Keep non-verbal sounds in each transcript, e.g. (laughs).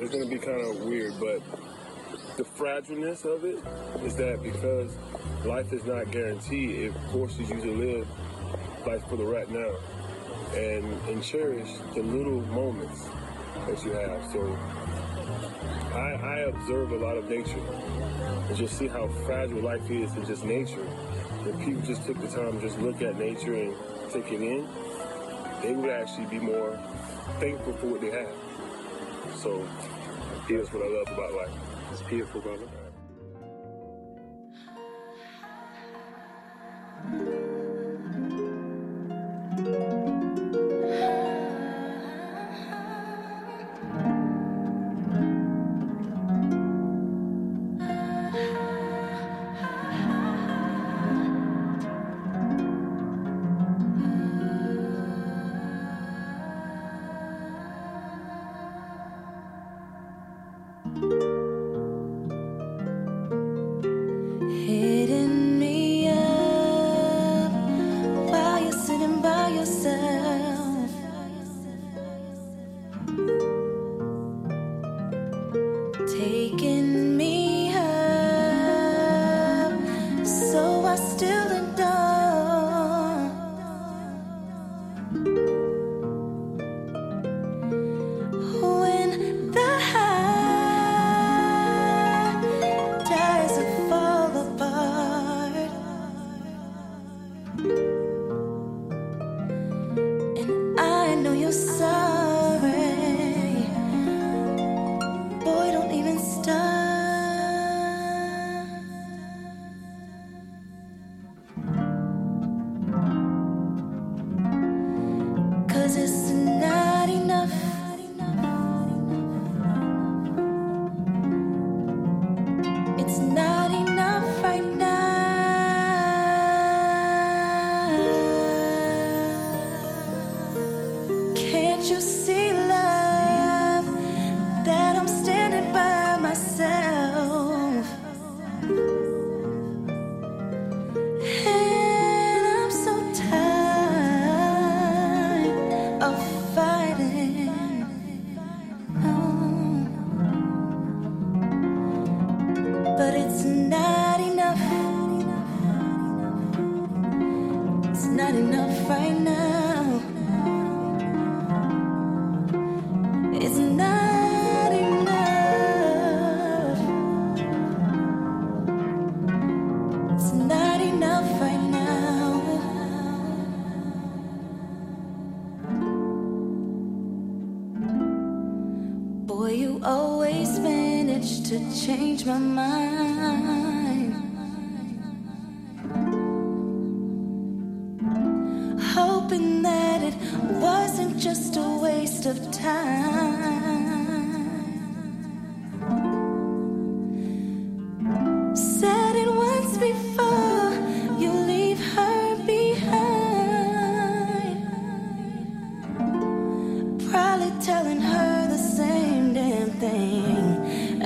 it's gonna be kind of weird, but the fragileness of it is that because life is not guaranteed, it forces you to live life for the right now and and cherish the little moments that you have. So I, I observe a lot of nature and just see how fragile life is in just nature. If people just took the time to just look at nature and take it in, they would actually be more thankful for what they have. So that's what I love about life. It's beautiful, brother.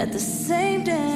At the same damn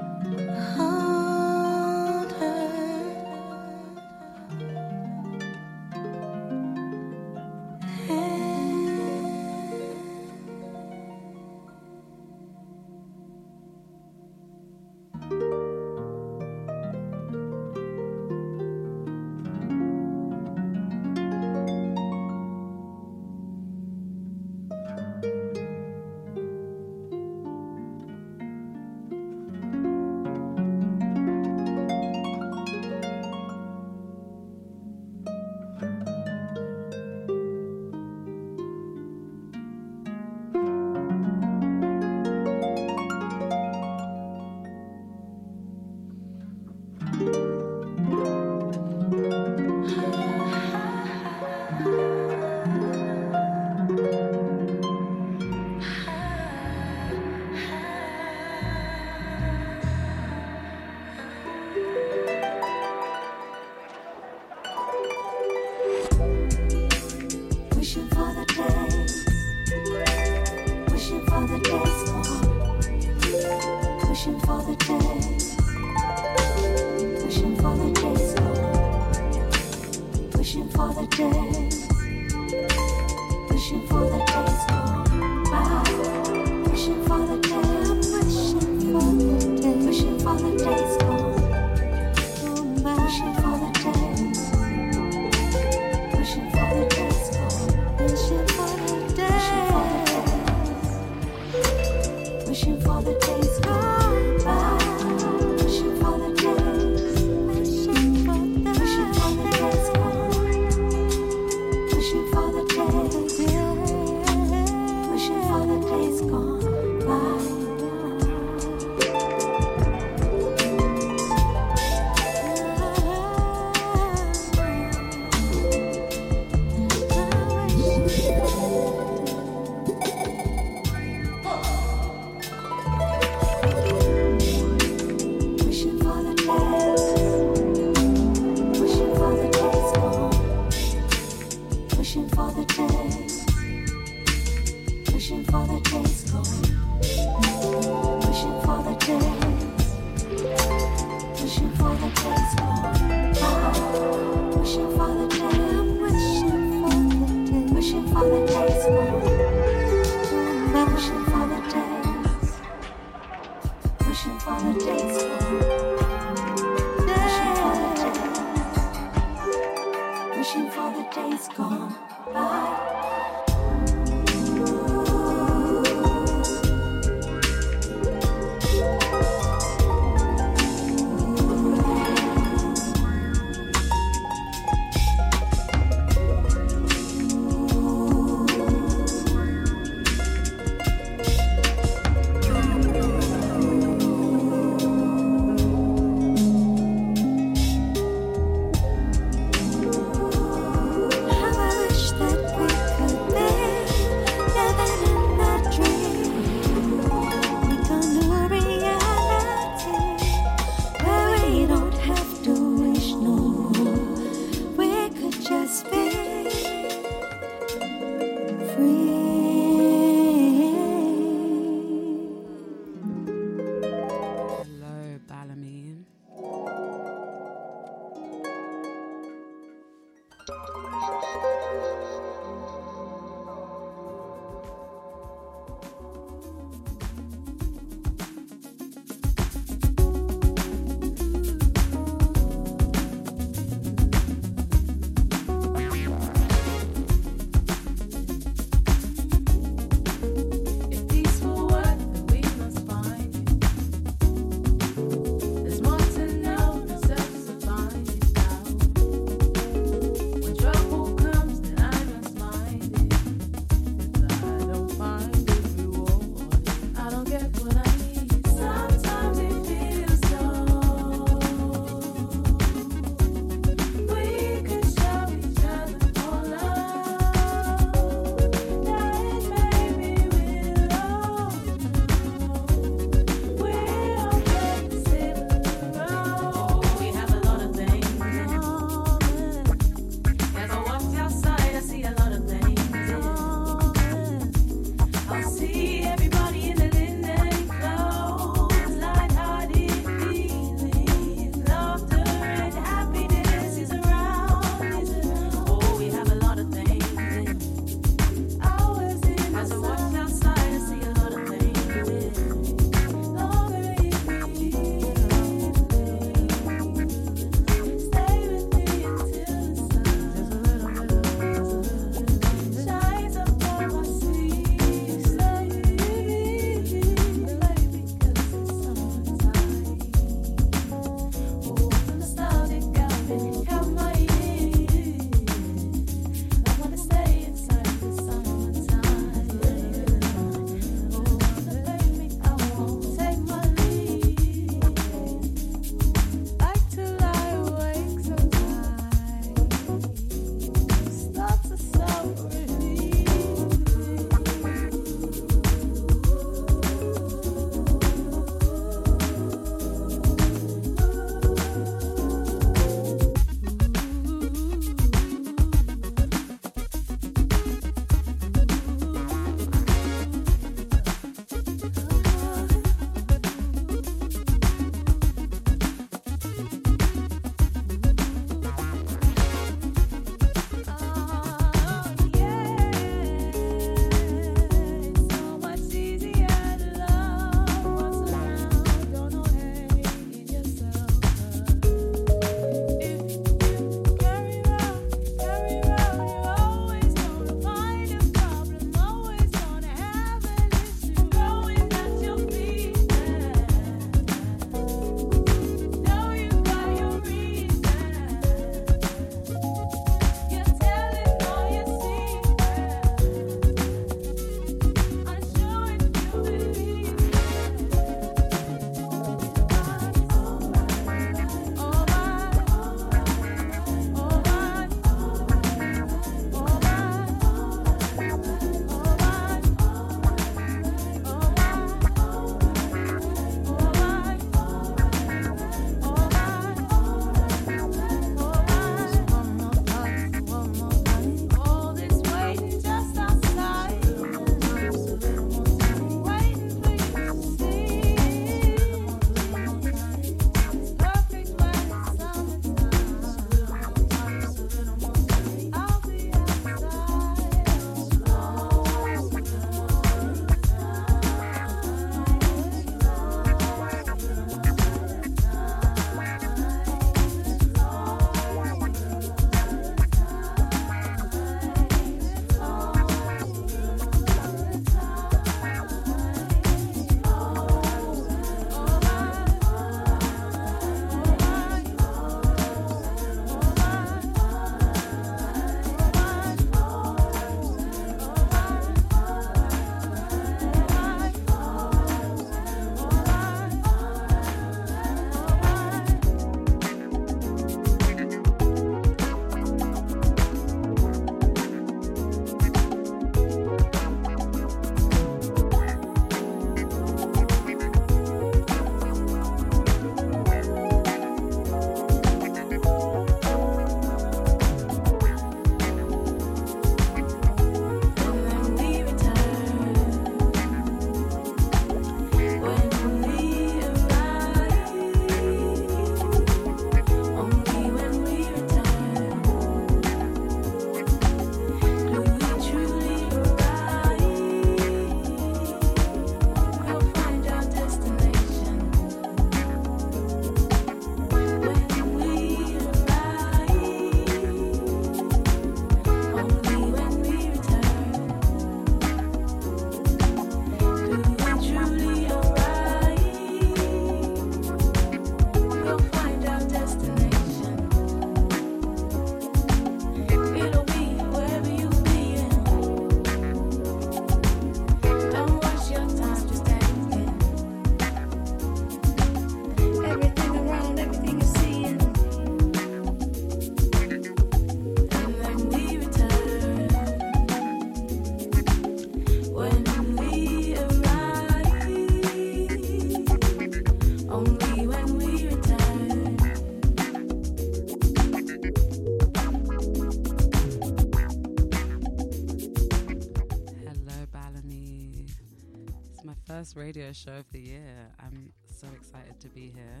radio show of the year. I'm so excited to be here.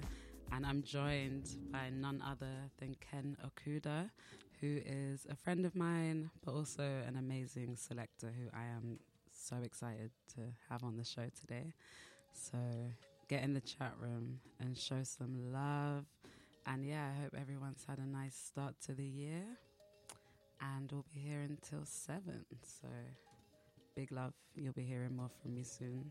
And I'm joined by none other than Ken Okuda, who is a friend of mine, but also an amazing selector who I am so excited to have on the show today. So get in the chat room and show some love. And yeah, I hope everyone's had a nice start to the year. And we'll be here until 7. So big love. You'll be hearing more from me soon.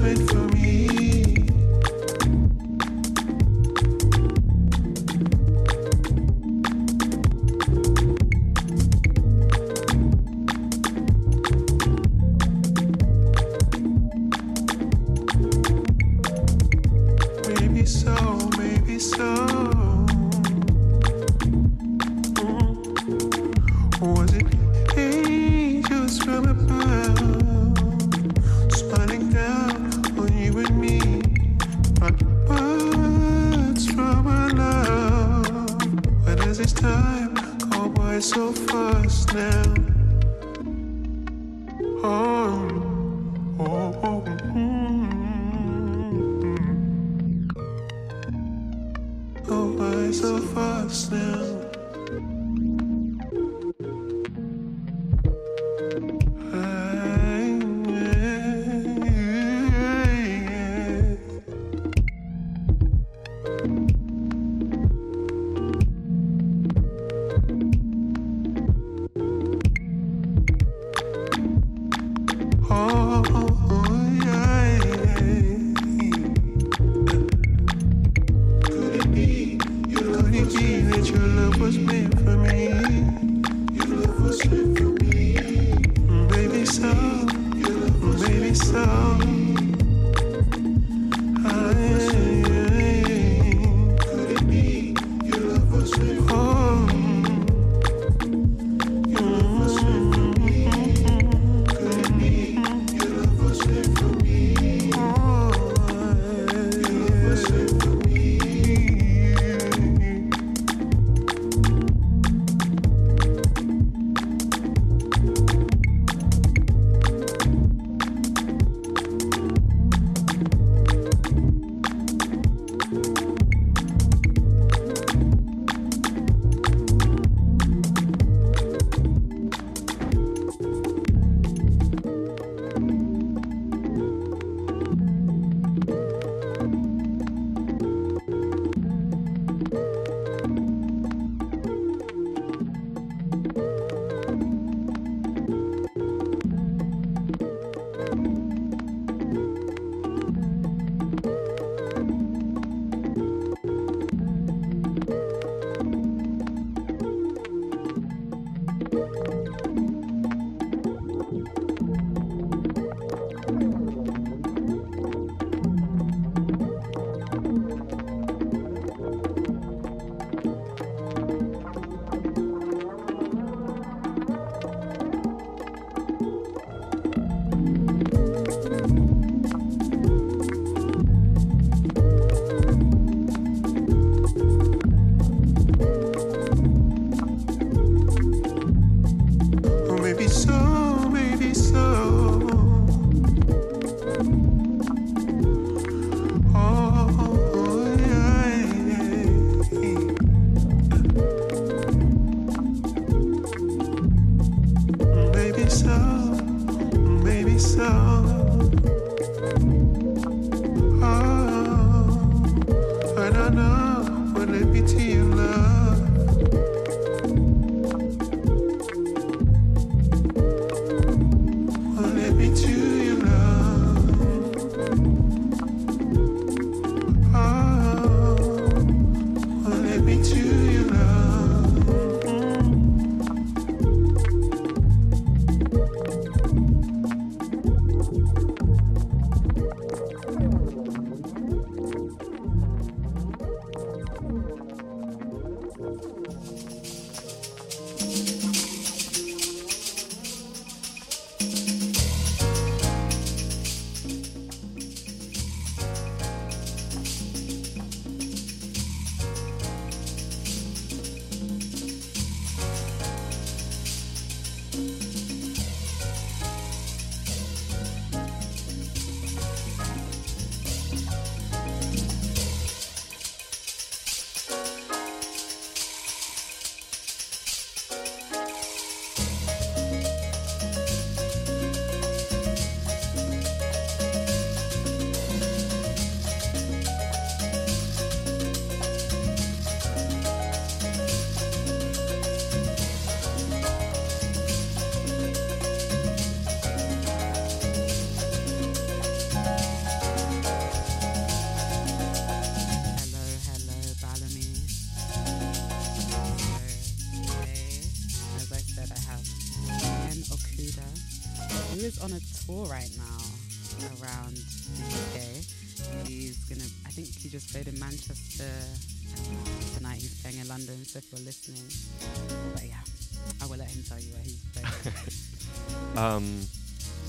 meant for me.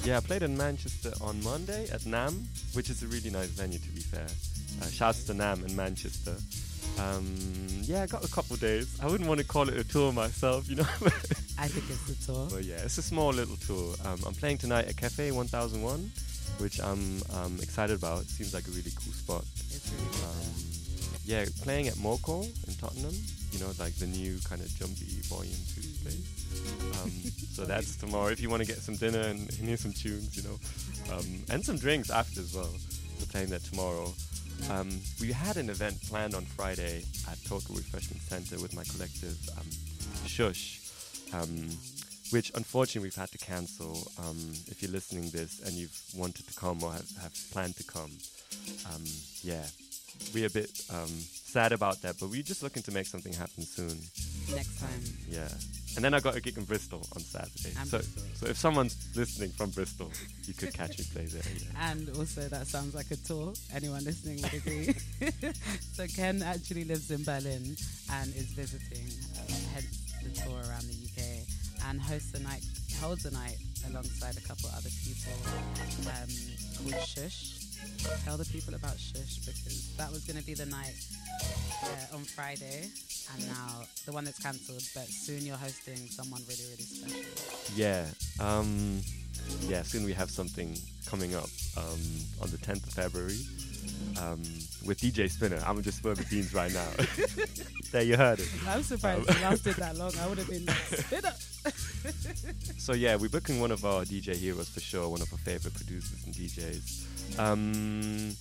Yeah, I played in Manchester on Monday at NAM, which is a really nice venue to be fair. Uh, shouts to NAM in Manchester. Um, yeah, I got a couple days. I wouldn't want to call it a tour myself, you know. (laughs) I think it's a tour. But yeah, it's a small little tour. Um, I'm playing tonight at Cafe 1001, which I'm um, excited about. It seems like a really cool spot. It's really good Um, yeah, playing at Moco in Tottenham, you know, like the new kind of jumpy volume 2 place. So that's tomorrow if you want to get some dinner and, and hear some tunes, you know, um, and some drinks after as well. We're playing that tomorrow. Um, we had an event planned on Friday at Total Refreshment Center with my collective um, Shush, um, which unfortunately we've had to cancel. Um, if you're listening this and you've wanted to come or have, have planned to come, um, yeah, we're a bit um, sad about that, but we're just looking to make something happen soon. Next time. Yeah. And then I got a gig in Bristol on Saturday. And So, Bristol. so if someone's listening from Bristol, you could catch me play there. Yeah. And also, that sounds like a tour. Anyone listening would agree. (laughs) so, Ken actually lives in Berlin and is visiting, uh, hence the tour around the UK, and hosts a night, holds a night alongside a couple other people um, called Shush. Tell the people about Shush because that was going to be the night uh, on Friday, and now the one that's cancelled. But soon you're hosting someone really, really special. Yeah. Um, yeah, soon we have something coming up um, on the 10th of February um, with DJ Spinna. I'm just spill the beans right now. (laughs) (laughs) there you heard it. I'm surprised it lasted that (laughs) long. I would have been like, up. (laughs) So yeah, we're booking one of our DJ heroes for sure, one of our favorite producers and DJs. Um,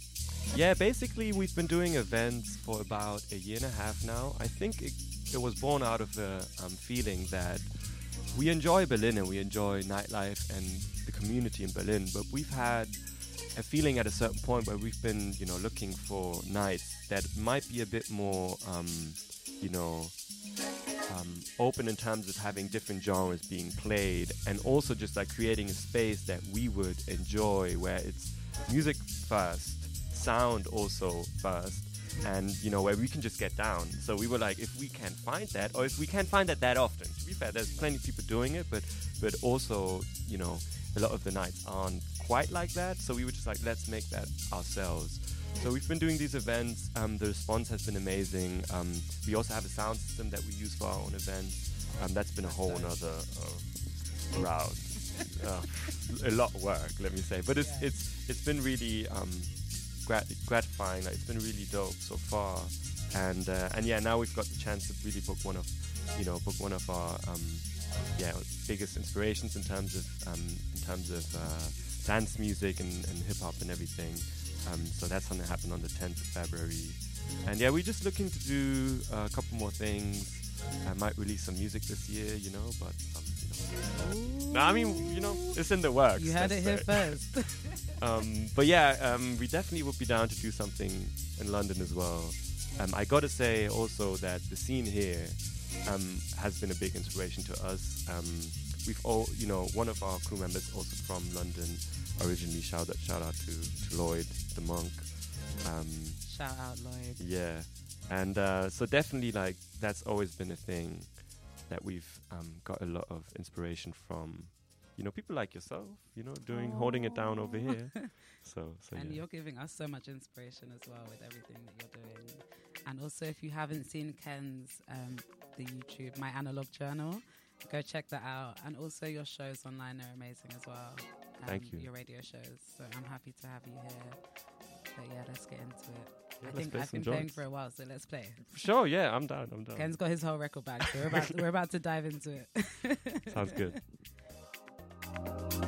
yeah, basically we've been doing events for about a year and a half now. I think it, it was born out of the um, feeling that we enjoy Berlin and we enjoy nightlife and the community in Berlin, but we've had a feeling at a certain point where we've been, you know, looking for nights that might be a bit more, um, you know, um, open in terms of having different genres being played and also just like creating a space that we would enjoy where it's music first sound also first and you know where we can just get down. So we were like if we can't find that or if we can't find that that often to be fair there's plenty of people doing it but but also you know a lot of the nights aren't quite like that. So we were just like let's make that ourselves so we've been doing these events. Um, the response has been amazing. Um, we also have a sound system that we use for our own events. Um, that's been a whole other uh, route, uh, a lot of work, let me say. But it's Yeah. it's it's been really um, grat- gratifying. Like, it's been really dope so far. And uh, and yeah, now we've got the chance to really book one of you know book one of our um, yeah biggest inspirations in terms of um, in terms of uh, dance music and, and hip hop and everything. Um, so that's going to happen on the 10th of February. And yeah, we're just looking to do uh, a couple more things. I might release some music this year, you know, but um, you know. No, I mean, you know, it's in the works. You let's it here first. (laughs) (laughs) Um, but yeah, um, we definitely would be down to do something in London as well. Um, I got to say also that the scene here um, has been a big inspiration to us. We've all, you know, one of our crew members also from London originally. Shout out, shout out to, to Lloyd, the monk. Um, Shout out Lloyd. yeah, and uh, so definitely like that's always been a thing that we've um, got a lot of inspiration from. You know, people like yourself. You know, doing holding it down over here. (laughs) So, so and yeah. you're giving us so much inspiration as well with everything that you're doing. And also, if you haven't seen Ken's um, the YouTube My Analog Journal, go check that out. And also, your shows online are amazing as well. Um, Thank you. Your radio shows. So I'm happy to have you here. But yeah, let's get into it. Yeah, I think I've been playing for a while, so let's play. Sure, yeah, I'm down. I'm down. Ken's got his whole record back, so we're about we're about to dive into it. (laughs) Sounds good. (laughs)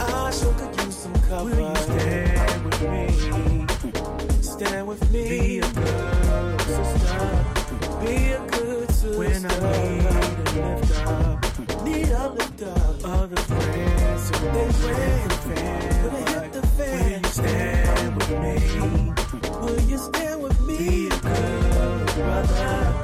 I sure could use some cover. Will you stand with me? Stand with me. Be a good sister. Be a good sister. When I need a lift up, need a lift up. Friends, they hit the fan, will you stand with me? Will you stand with me? Be a good brother.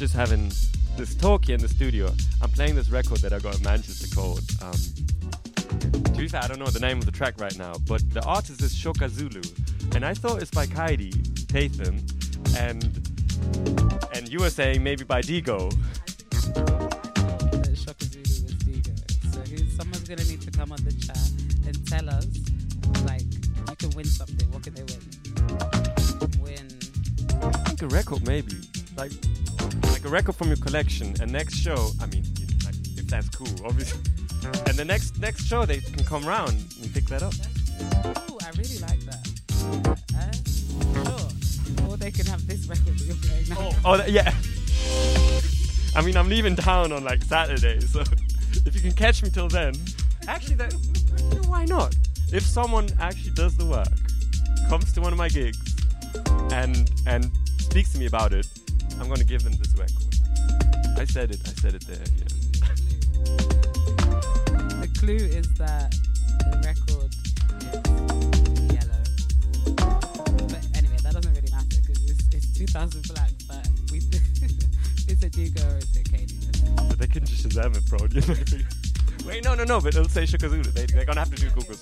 Just having this talk here in the studio. I'm playing this record that I got in Manchester called. Um, to be fair, I don't know the name of the track right now, but the artist is Shaka Zulu, and I thought it's by Kaidi Tatham, and and you were saying maybe by Dego. that Shaka Zulu was Dego. So who's, someone's gonna need to come on the chat and tell us, like, you can win something. What can they win? Win. I think a record maybe, like like a record from your collection. And next show, I mean, if- like, if that's cool, obviously. And the next next show they can come round and pick that up. Oh, I really like that. Uh, sure. Or they can have this record that you're playing (laughs) now. Oh, that, yeah. I mean, I'm leaving town on like Saturday, so (laughs) if you can catch me till then, actually, that why not? If someone actually does the work, comes to one of my gigs, and and speaks to me about it, I'm gonna give them this record. I said it. I said it there. Yeah. The clue is that the record is yellow. But anyway, that doesn't really matter because it's, it's 2000 black, but we is it Dego or is it Kaidi? But they can just Shazam it, bro. You know? (laughs) Wait, no, no, no. But it'll say Shakazulu. They, they're gonna have to do Google.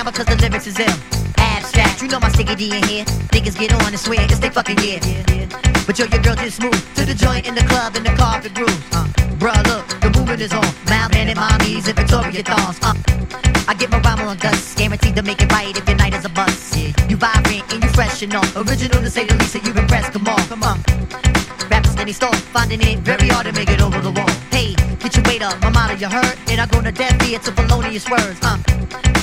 Around because the lyrics is ill. Abstract, you know my sticky D in here. Niggas get on and swear it's they fucking yeah. But yo, your girl just moved to the joint in the club in the carpet groove. Uh, bruh, look, the movement is on. Mild mannered mommies and Victoria thongs. Uh, I get my rhyme on dust, guaranteed to make it right if your night is a bust. Yeah. You vibrant and you fresh and all. Original to say the least, that you impressed. Come on, come on. Rappers steady store, finding it very hard to make it over the wall. Hey, get your weight up, my motto you heard, and I go to death ear to felonious words. Uh,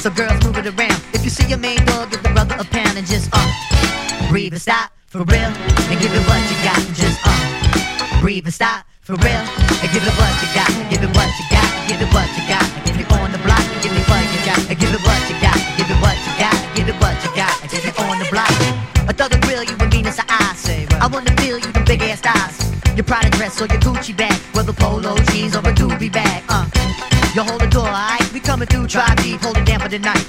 so girls move it around. If you see your main dog, give the brother a pound and just uh, breathe and stop for real, and give it what you got. Just uh, breathe and stop for real, and give it what you got. Give it what you got. Give it what you got. And give it on the block. Give it what you got. Give it what you got. Give it what you got. Give it what you got. And give it on the block. A thug will grill you with Venus eyes. I wanna feel you, the big ass thighs. Your Prada dress or your Gucci bag, whether polo jeans or a doobie bag. Uh, you hold the door, alright? Coming through, try deep, hold it down for the night.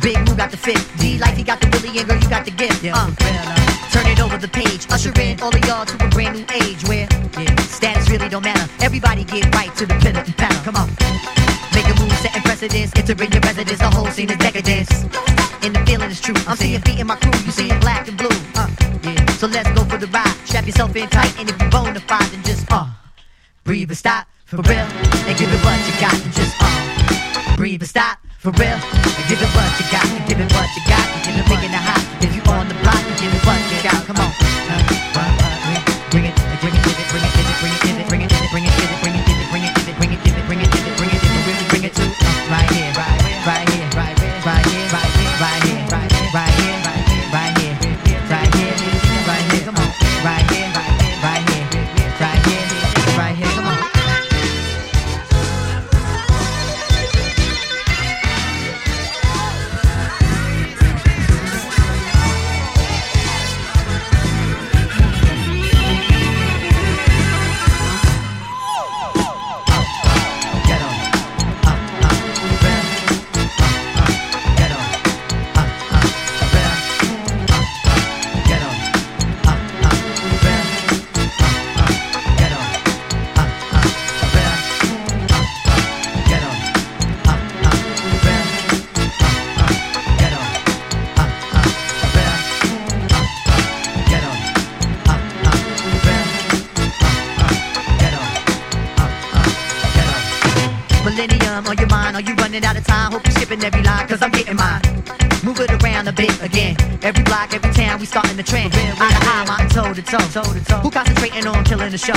Big Moo got the fit, D life, he got the Willie and girl you got the gift. Yeah. Uh, turn it over the page, usher in all of y'all to a brand new age where yeah. status really don't matter. Everybody get right to the pinnacle and panel. Come on. Make a move, setting precedence, entering your residence, the whole scene is decadence. And the feeling is true. I'm seeing feet in my crew, you seeing black and blue. Uh, yeah. So let's go for the ride. Strap yourself in tight, and if you bona fide, then just uh, breathe and stop for real, and give it what you got, just uh, breathe and stop. For real, and give it what you got, and give it what you got, and give it out of time? Hope you're skipping every line, cause I'm getting mine. Move it around a bit again. Every block, every town, we starting the trend. Of high, mountain toe to toe. toe, to toe. Who concentrating on killing the show?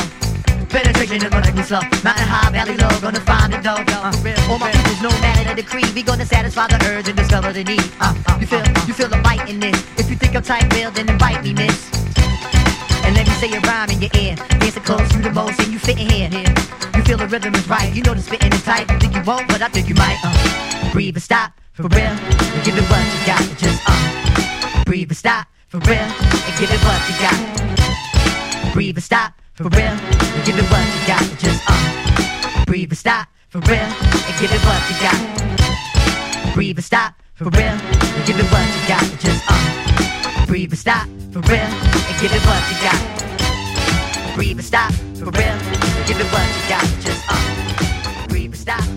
Penetration is gonna be slow. Mountain high, valley low, gonna find the dough. Uh, all my people's no matter the decree. We gonna satisfy the urge and discover the need. Uh, you feel, you feel the bite in this. If you think I'm tight, well, then invite me, miss. And let me say a rhyme in your ear. Dancing close to the most, and you fit in here. Feel the rhythm is right. You know the spitting is tight. You think you won't, but I think you might. Uh, breathe and stop for real. And give it what you got. Just uh, breathe and stop for real. And give it what you got. Breathe and stop for real. And give it what you got. Just uh, breathe and stop for real. And give it what you got. Breathe and stop for real. And give it what you got. Just uh, breathe and stop for real. And give it what you got. Breathe and stop for real. And give it what you got. Just uh,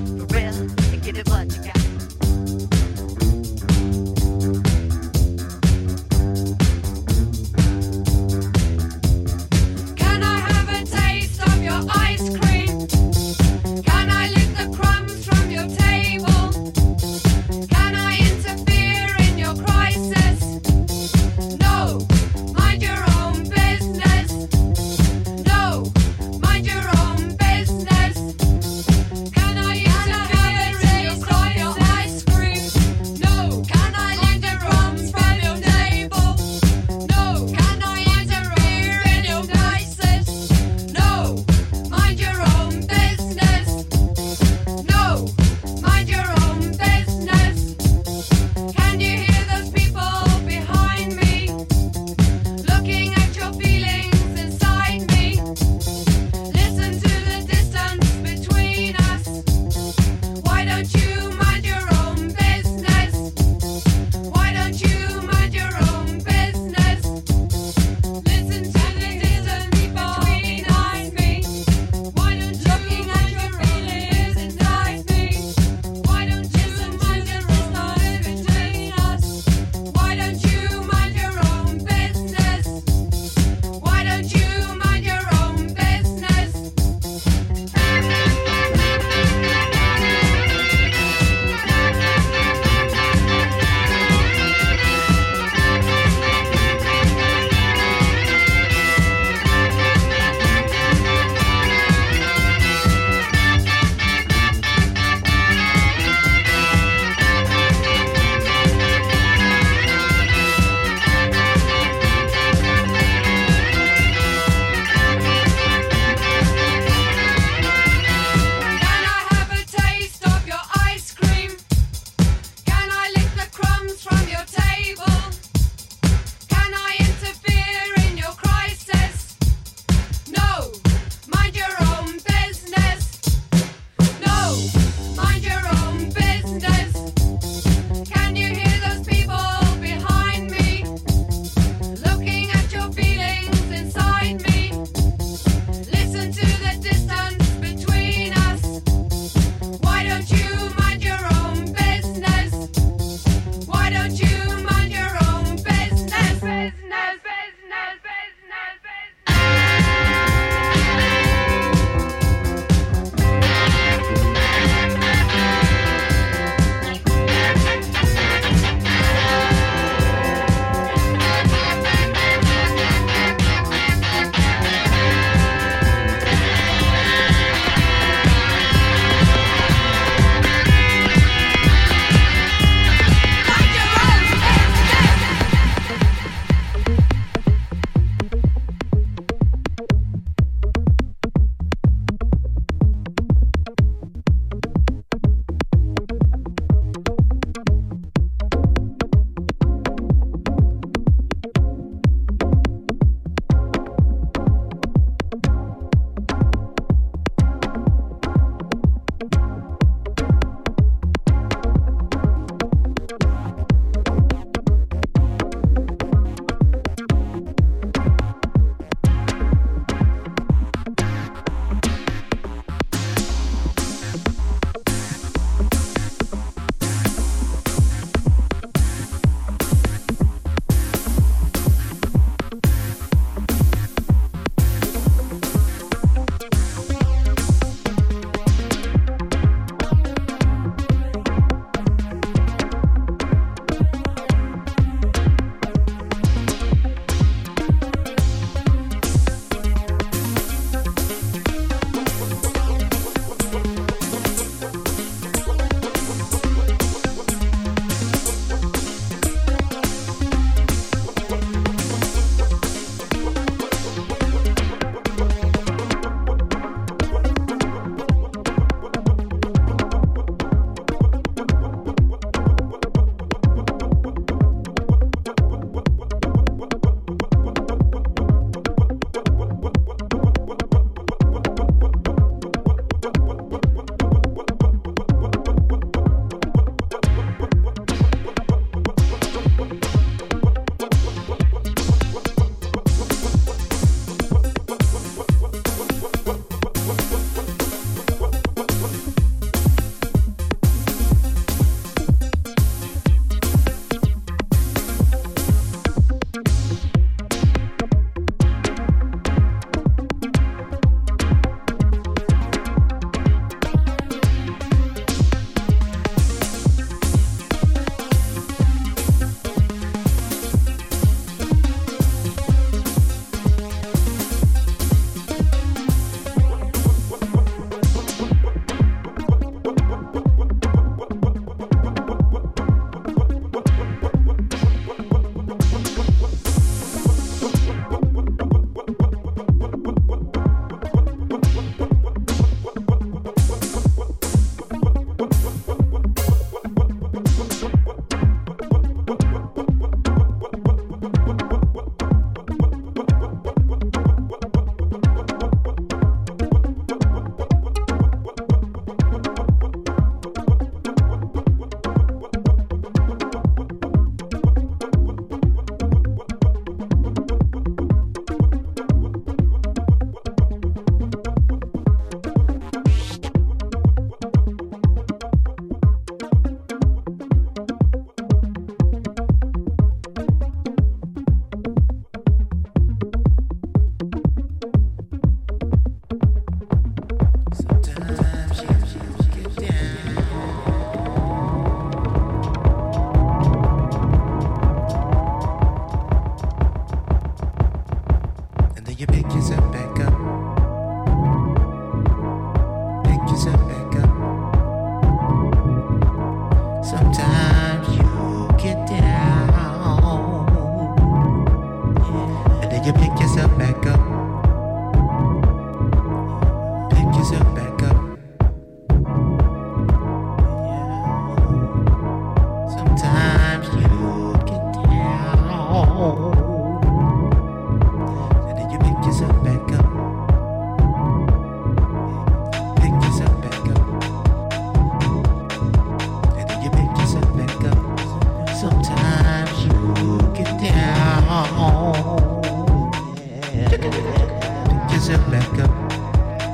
Pick yourself back up.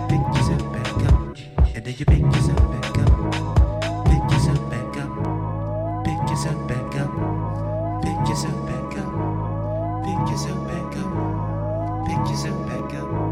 Pick yourself back up. And then you. Pick yourself back up. Pick yourself back up. Pick yourself back up. Pick yourself back up. Pick yourself back up.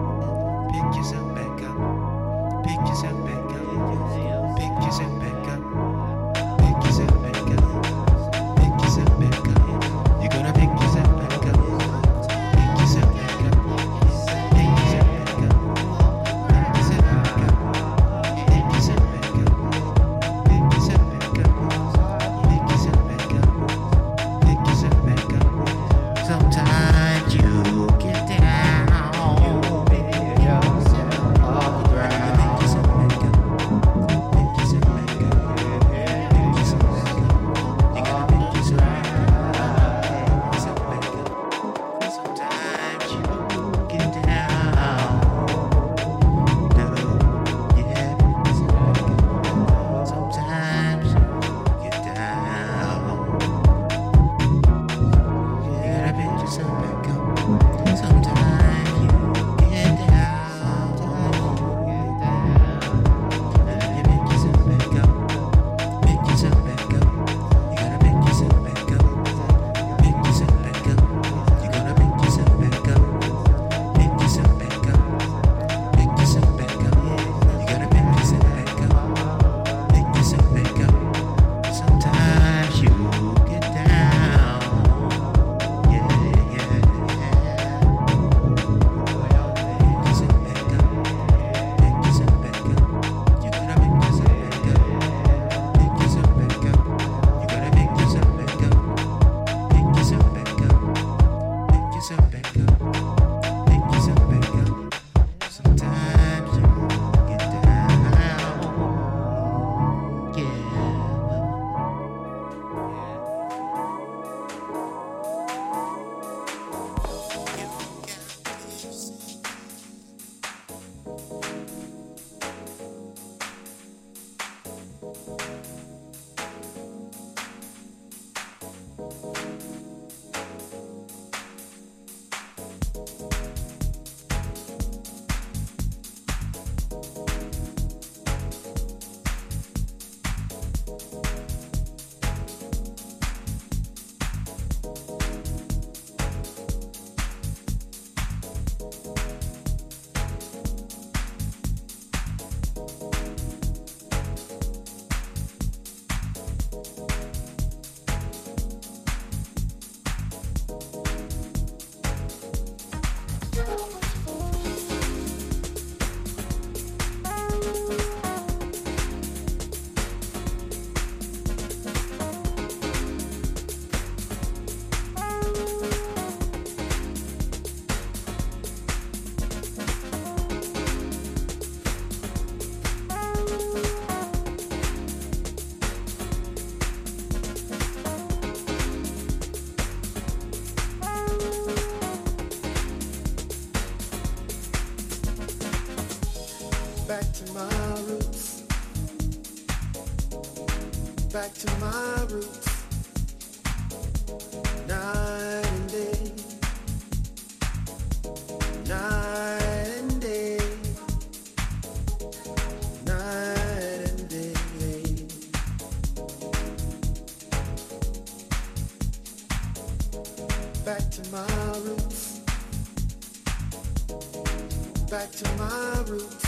to my roots. Back to my roots. Night and day. Night and day. Night and day. Back to my roots. Back to my roots.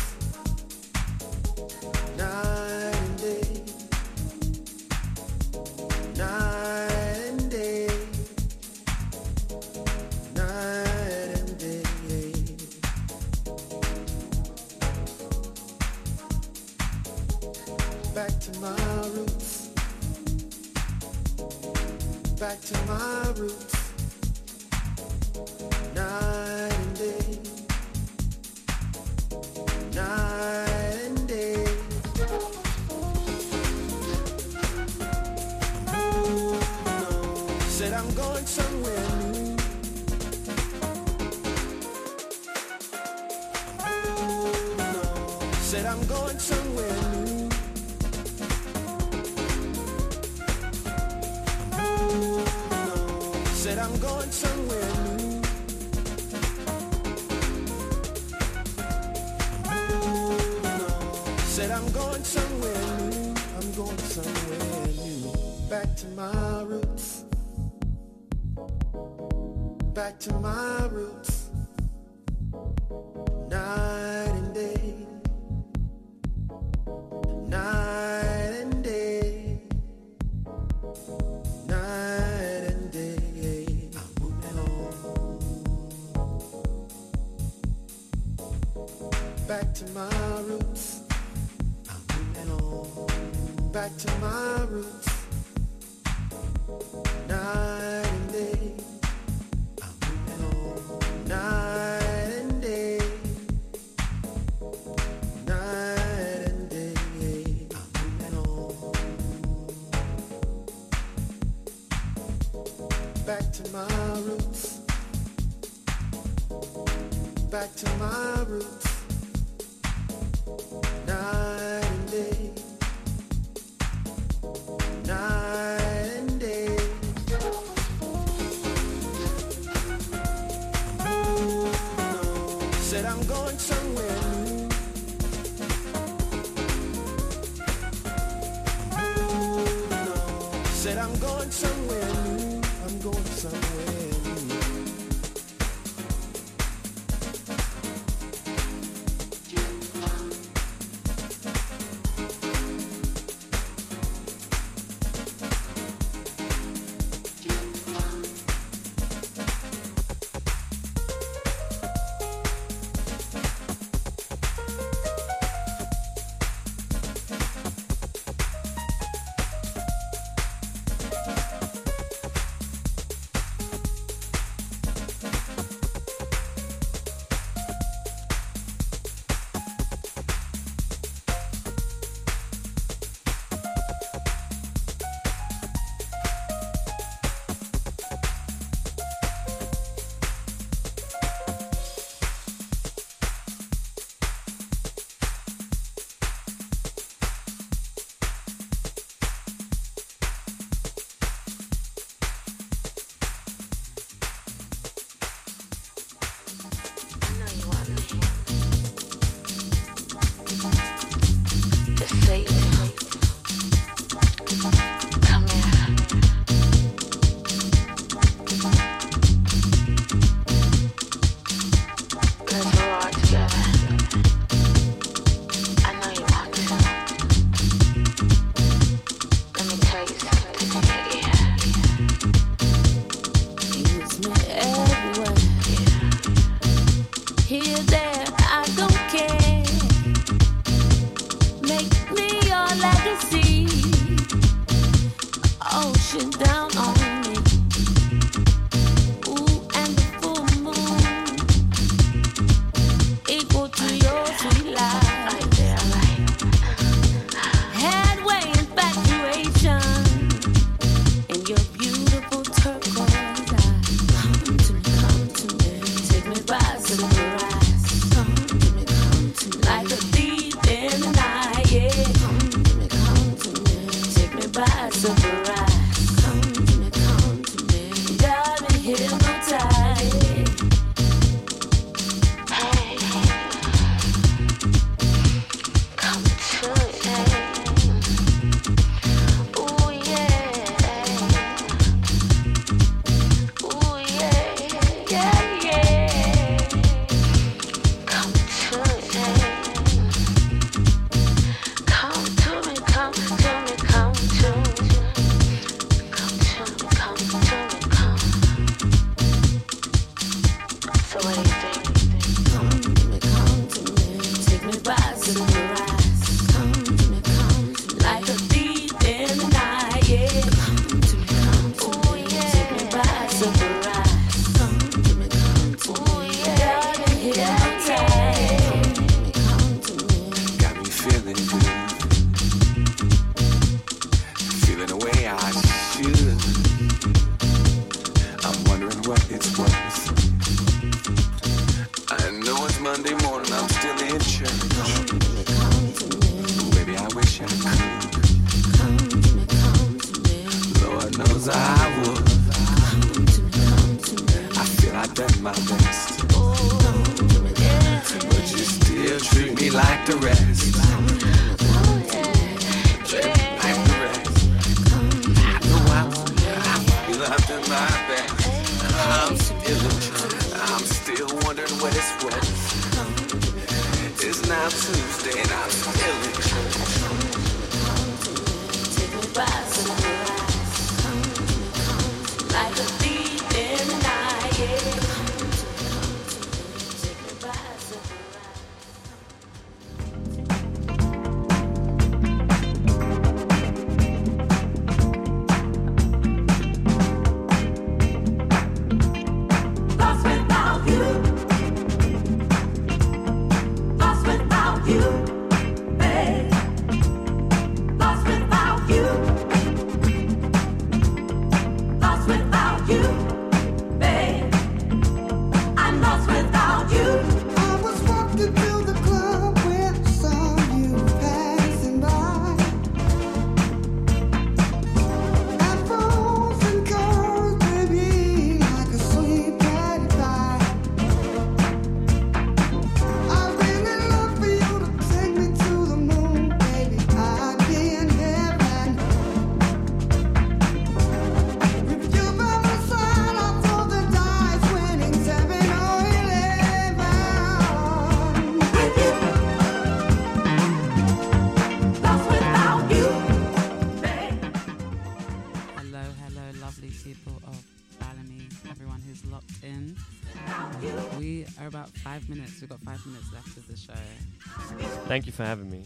Thank you for having me.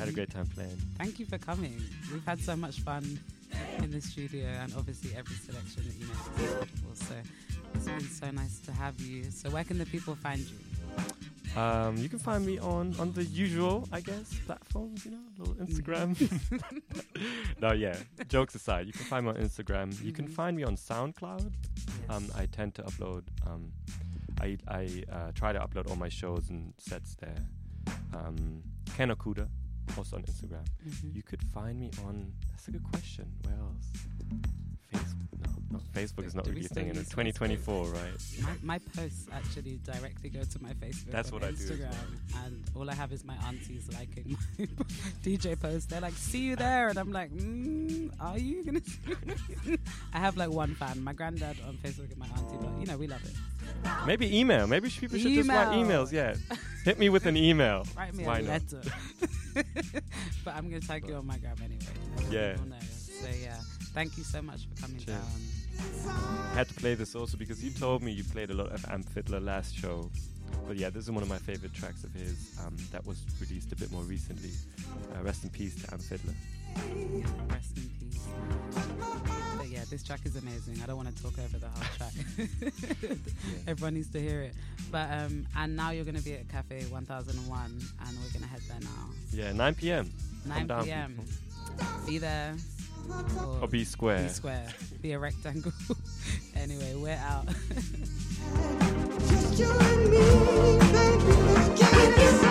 Had a great time playing. Thank you for coming. We've had so much fun in the studio, and obviously every selection that you make is incredible. So it's been so nice to have you. So where can the people find you? Um, you can find me on on the usual, I guess, platforms. You know, little Instagram. (laughs) (laughs) no, yeah. Jokes aside, you can find me on Instagram. You can find me on SoundCloud. Um, I tend to upload. Um, I I uh, try to upload all my shows and sets there. Um, Ken Okuda, also on Instagram. Mhm. You could find me on. That's a good question. Where else? Facebook. No, Facebook is not really a thing in use 2024, right? My, my posts actually directly go to my Facebook. That's and what I do Instagram, well. and all I have is my aunties liking my (laughs) DJ posts. They're like, "See you there," and I'm like, mm, "Are you gonna?" See me?" (laughs) I have like one fan, my granddad on Facebook and my auntie, but you know we love it. Maybe email. Maybe people should just write emails. Yeah, (laughs) hit me with an email. Write me Why a not? letter. but I'm gonna tag you on my gram anyway. Yeah. So yeah, thank you so much for coming Cheers. down. Had to play this also because you told me you played a lot of Amp Fiddler last show. But yeah, this is one of my favorite tracks of his um, that was released a bit more recently. Uh, rest in peace to Amp Fiddler. Rest in peace. But yeah, this track is amazing. I don't want to talk over the whole track. (laughs) Everyone needs to hear it. But um, and now you're gonna be at Cafe 1001, and we're gonna head there now. Yeah, 9 p.m. 9 p.m. Be there. Or be square. Be square. be a rectangle. (laughs) anyway, we're out. (laughs)